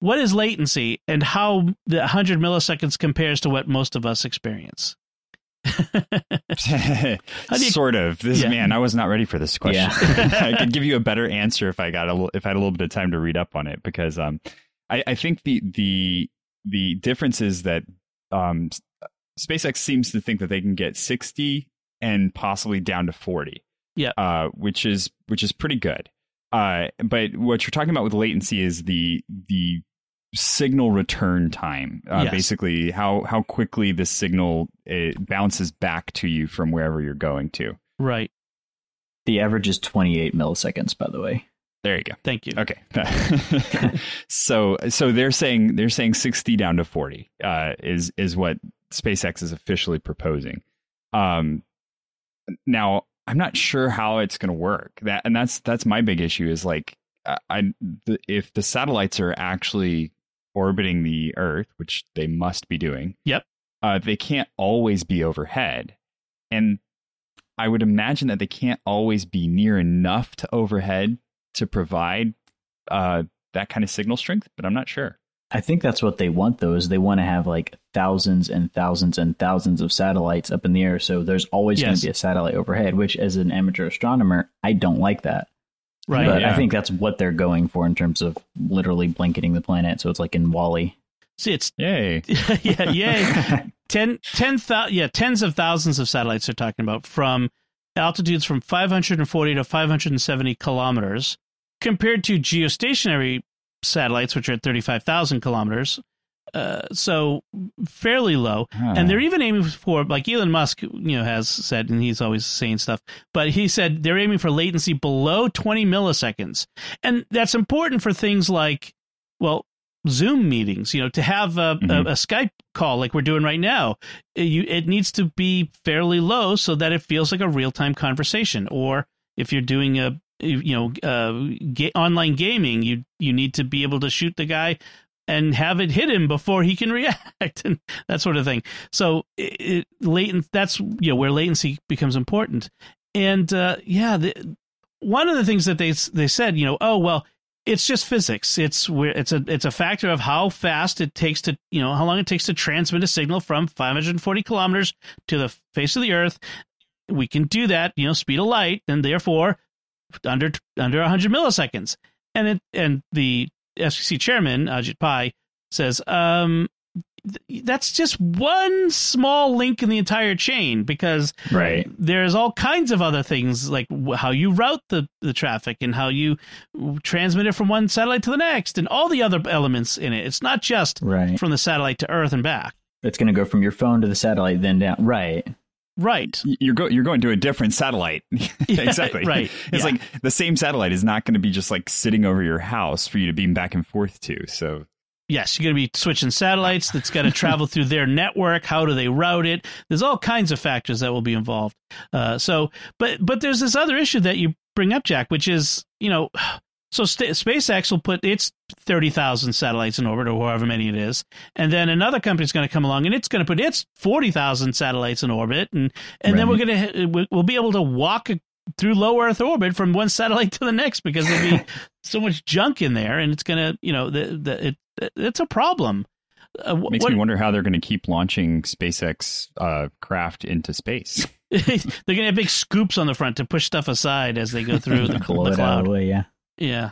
what is latency and how the 100 milliseconds compares to what most of us experience? you, sort of. This yeah. man, I was not ready for this question. Yeah. I could give you a better answer if I got a little, if I had a little bit of time to read up on it because um, I, I think the the the difference is that um, SpaceX seems to think that they can get sixty and possibly down to forty. Yeah, uh, which is which is pretty good. Uh, but what you're talking about with latency is the the signal return time. Uh, yes. Basically, how how quickly the signal it bounces back to you from wherever you're going to. Right. The average is 28 milliseconds, by the way. There you go. Thank you. Okay. so so they're saying they're saying 60 down to 40 uh, is is what SpaceX is officially proposing. Um, now I'm not sure how it's going to work. That and that's that's my big issue is like I the, if the satellites are actually orbiting the Earth, which they must be doing. Yep. Uh, they can't always be overhead, and I would imagine that they can't always be near enough to overhead to provide uh, that kind of signal strength. But I'm not sure. I think that's what they want, though, is they want to have like thousands and thousands and thousands of satellites up in the air. So there's always yes. going to be a satellite overhead, which, as an amateur astronomer, I don't like that. Right. But yeah. I think that's what they're going for in terms of literally blanketing the planet. So it's like in WALL-E. See, it's yay, yeah, yay. ten, ten thousand, yeah, tens of thousands of satellites they're talking about from altitudes from 540 to 570 kilometers, compared to geostationary satellites, which are at 35,000 kilometers, uh, so fairly low. Huh. And they're even aiming for, like Elon Musk, you know, has said, and he's always saying stuff, but he said they're aiming for latency below 20 milliseconds. And that's important for things like, well, Zoom meetings, you know, to have a, mm-hmm. a, a, Skype call like we're doing right now, you, it needs to be fairly low so that it feels like a real time conversation. Or if you're doing a, you know, uh, ga- online gaming, you you need to be able to shoot the guy and have it hit him before he can react and that sort of thing. So it, it, latent that's you know where latency becomes important. And uh, yeah, the, one of the things that they they said, you know, oh well, it's just physics. It's it's a it's a factor of how fast it takes to you know how long it takes to transmit a signal from 540 kilometers to the face of the Earth. We can do that, you know, speed of light, and therefore under under 100 milliseconds. And it and the FCC chairman Ajit Pai says, um, that's just one small link in the entire chain because right. there's all kinds of other things like how you route the, the traffic and how you transmit it from one satellite to the next and all the other elements in it. It's not just right. from the satellite to Earth and back. It's going to go from your phone to the satellite, then down. Right. Right. You're go you're going to a different satellite. exactly. right. It's Yeah. like the same satellite is not going to be just like sitting over your house for you to beam back and forth to. So Yes, you're going to be switching satellites. That's got to travel through their network. How do they route it? There's all kinds of factors that will be involved. Uh, so, but but there's this other issue that you bring up, Jack, which is you know, so sta SpaceX will put its thirty thousand satellites in orbit, or however many it is, and then another company's going to come along and it's going to put its forty thousand satellites in orbit, and and then we're going to we'll be able to walk through low Earth orbit from one satellite to the next because there'll be so much junk in there, and it's going to you know the, the it it's a problem. Uh, wh- makes what- me wonder how they're going to keep launching SpaceX uh, craft into space. they're going to have big scoops on the front to push stuff aside as they go through the, Blow the it out of cloud. the way, yeah. Yeah.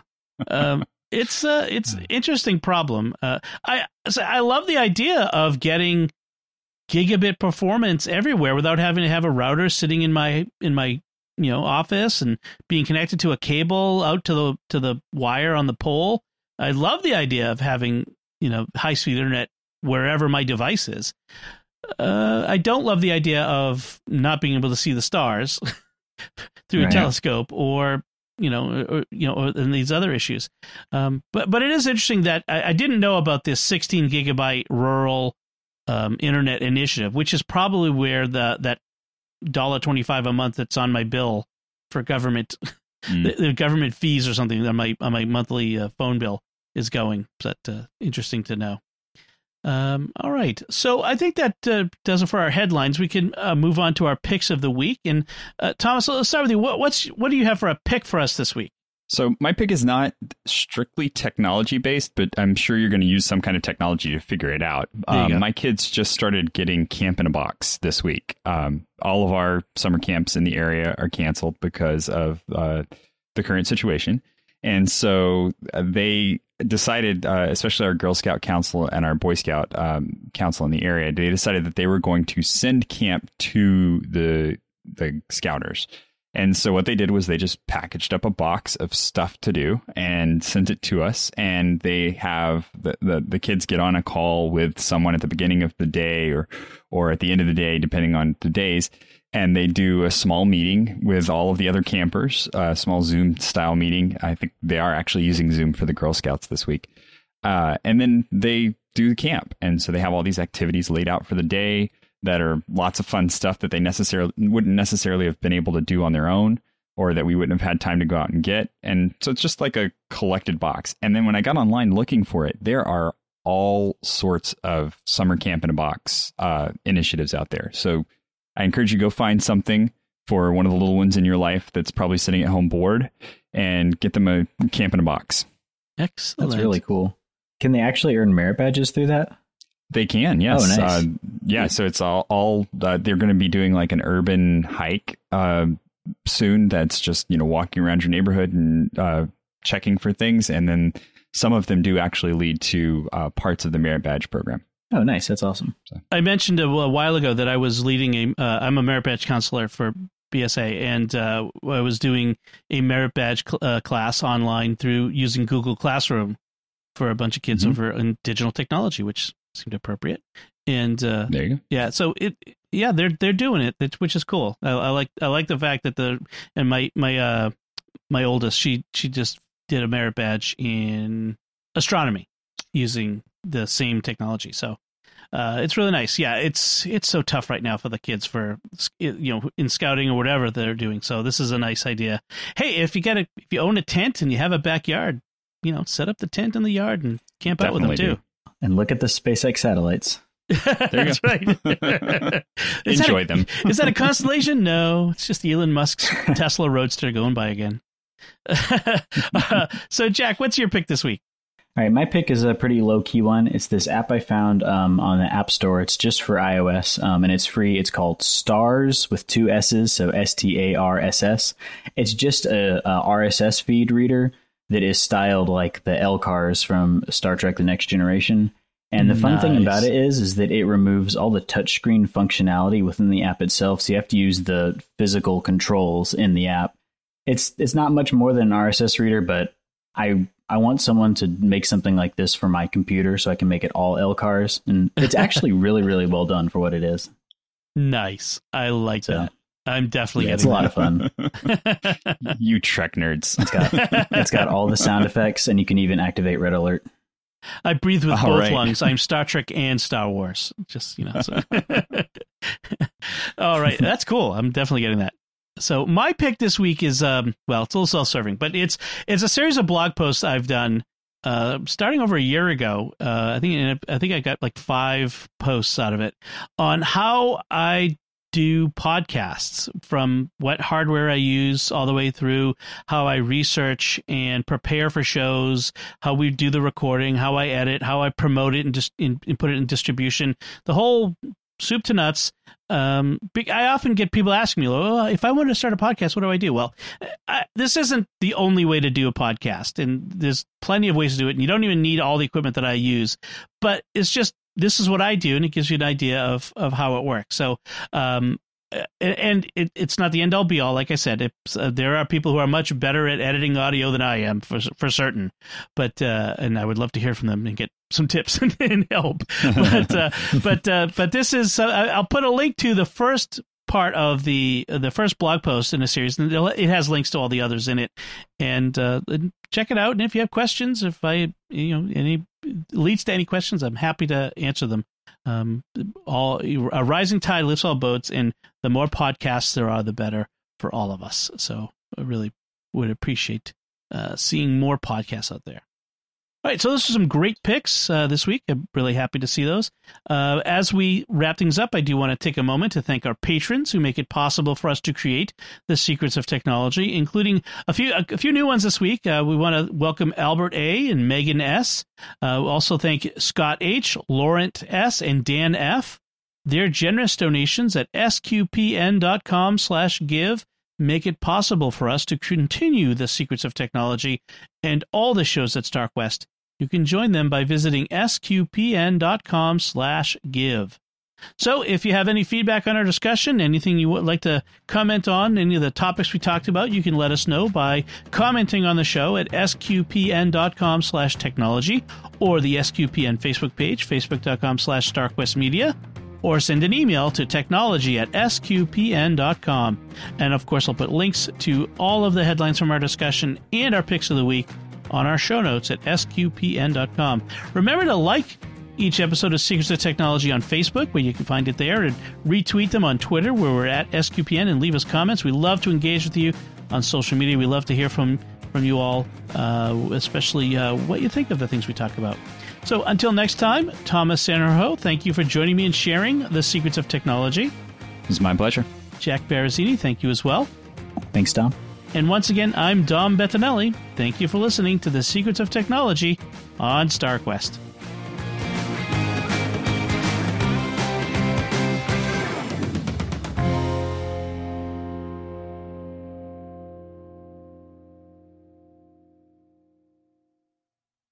Um, it's uh, it's interesting problem. Uh, I so I love the idea of getting gigabit performance everywhere without having to have a router sitting in my in my you know office and being connected to a cable out to the to the wire on the pole. I love the idea of having you know high speed internet wherever my device is. Uh, I don't love the idea of not being able to see the stars through a telescope or you know or, you know or, and these other issues. Um, but but it is interesting that I, I didn't know about this 16 gigabyte rural um, internet initiative, which is probably where the that dollar twenty five a month that's on my bill for government Mm. the, the government fees or something on my on my monthly uh, phone bill is going. That uh, interesting to know. Um, all right, so I think that uh, does it for our headlines. We can uh, move on to our picks of the week. And uh, Thomas, let's start with you. What, what's what do you have for a pick for us this week? So my pick is not strictly technology based, but I'm sure you're going to use some kind of technology to figure it out. Um, my kids just started getting camp in a box this week. Um, all of our summer camps in the area are canceled because of uh, the current situation, and so uh, they decided, uh, especially our Girl Scout Council and our Boy Scout um, Council in the area, they decided that they were going to send camp to the the scouters. And so what they did was they just packaged up a box of stuff to do and sent it to us. And they have the, the, the kids get on a call with someone at the beginning of the day or or at the end of the day, depending on the days. And they do a small meeting with all of the other campers, a small Zoom style meeting. I think they are actually using Zoom for the Girl Scouts this week. Uh, and then they do the camp. And so they have all these activities laid out for the day that are lots of fun stuff that they necessarily wouldn't necessarily have been able to do on their own or that we wouldn't have had time to go out and get. And so it's just like a collected box. And then when I got online looking for it, there are all sorts of summer camp in a box uh, initiatives out there. So I encourage you to go find something for one of the little ones in your life that's probably sitting at home bored and get them a camp in a box. Excellent. That's really cool. Can they actually earn merit badges through that? They can, yes. Oh, nice. uh, yeah, so it's all, all uh, they're going to be doing like an urban hike uh, soon. That's just you know walking around your neighborhood and uh, checking for things, and then some of them do actually lead to uh, parts of the merit badge program. Oh, nice. That's awesome. I mentioned a, a while ago that I was leading a. Uh, I'm a merit badge counselor for BSA, and uh, I was doing a merit badge cl- uh, class online through using Google Classroom for a bunch of kids Mhm. over in digital technology, which seemed appropriate. And uh, There you go. yeah, so it yeah they're they're doing it, it- which is cool. I, I like I like the fact that the and my my uh my oldest she she just did a merit badge in astronomy using the same technology. So uh, it's really nice. Yeah, it's it's so tough right now for the kids for you know in scouting or whatever they're doing. So this is a nice idea. Hey, if you got a if you own a tent and you have a backyard, you know, set up the tent in the yard and camp out with them Definitely too. And look at the SpaceX satellites. That's right. Is that Enjoy a- them. Is that a constellation? No, it's just Elon Musk's Tesla Roadster going by again. Uh, so, Jack, what's your pick this week? All right, my pick is a pretty low key one. It's this app I found um, on the App Store. It's just for iOS, um, and it's free. It's called Stars with two S's, so S T A R S S. It's just a, a RSS feed reader that is styled like the LCARS from Star Trek: The Next Generation. And the fun thing about it is, is that it removes all the touchscreen functionality within the app itself. So you have to use the physical controls in the app. It's it's not much more than an RSS reader, but I I want someone to make something like this for my computer so I can make it all LCARS, and it's actually really really well done for what it is. Nice. I like So, that. I'm definitely yeah, it's a lot of fun. you Trek nerds. It's got it's got all the sound effects, and you can even activate red alert. I breathe with All both right. lungs. I'm Star Trek and Star Wars. Just you know. So. All right, that's cool. I'm definitely getting that. So my pick this week is um well, it's a little self-serving, but it's it's a series of blog posts I've done uh starting over a year ago. Uh I think I think I got like 5 posts out of it on how I do podcasts from what hardware I use all the way through how I research and prepare for shows, how we do the recording, how I edit, how I promote it and just in, and put it in distribution. The whole soup to nuts. Um, I often get people asking me, "Oh, if I want to start a podcast, what do I do?" Well, I, this isn't the only way to do a podcast, and there's plenty of ways to do it. And you don't even need all the equipment that I use, but it's just this is what I do, and it gives you an idea of of how it works. So, um, and it, it's not the end all be all. Like I said, uh, there are people who are much better at editing audio than I am for for certain. But uh, and I would love to hear from them and get some tips and, and help. But uh, but uh, but this is uh, I'll put a link to the first part of the the first blog post in the series and it'll- has links to all the others in it and uh, check it out and if you have questions if i you know any leads to any questions i'm happy to answer them um, all a rising tide lifts all boats, and the more podcasts there are, the better for all of us. So I really would appreciate uh, seeing more podcasts out there. All right, so those are some great picks uh, this week. I'm really happy to see those. Uh, as we wrap things up, I do want to take a moment to thank our patrons who make it possible for us to create the secrets of technology, including a few a, few new ones this week. Uh, we want to welcome Albert A. and Megan S. Uh, also thank Scott H., Laurent S., and Dan F. Their generous donations at sqpn.com slash give make it possible for us to continue the secrets of technology and all the shows at StarQuest. You can join them by visiting sqpn.com slash give. So if you have any feedback on our discussion, anything you would like to comment on, any of the topics we talked about, you can let us know by commenting on the show at sqpn.com slash technology or the SQPN Facebook page, facebook.com slash starquestmedia, or send an email to technology at sqpn.com. And of course, I'll put links to all of the headlines from our discussion and our picks of the week on our show notes at sqpn.com. Remember to like each episode of Secrets of Technology on Facebook, where you can find it there, and retweet them on Twitter, where we're at SQPN, and leave us comments. We love to engage with you on social media. We love to hear from from you all, uh, especially uh, what you think of the things we talk about. So until next time, Thomas Sanjurjo, thank you for joining me and sharing the secrets of technology. It's my pleasure. Jack Baruzzini, thank you as well. Thanks, Tom. And once again, I'm Dom Bettinelli. Thank you for listening to the Secrets of Technology on StarQuest.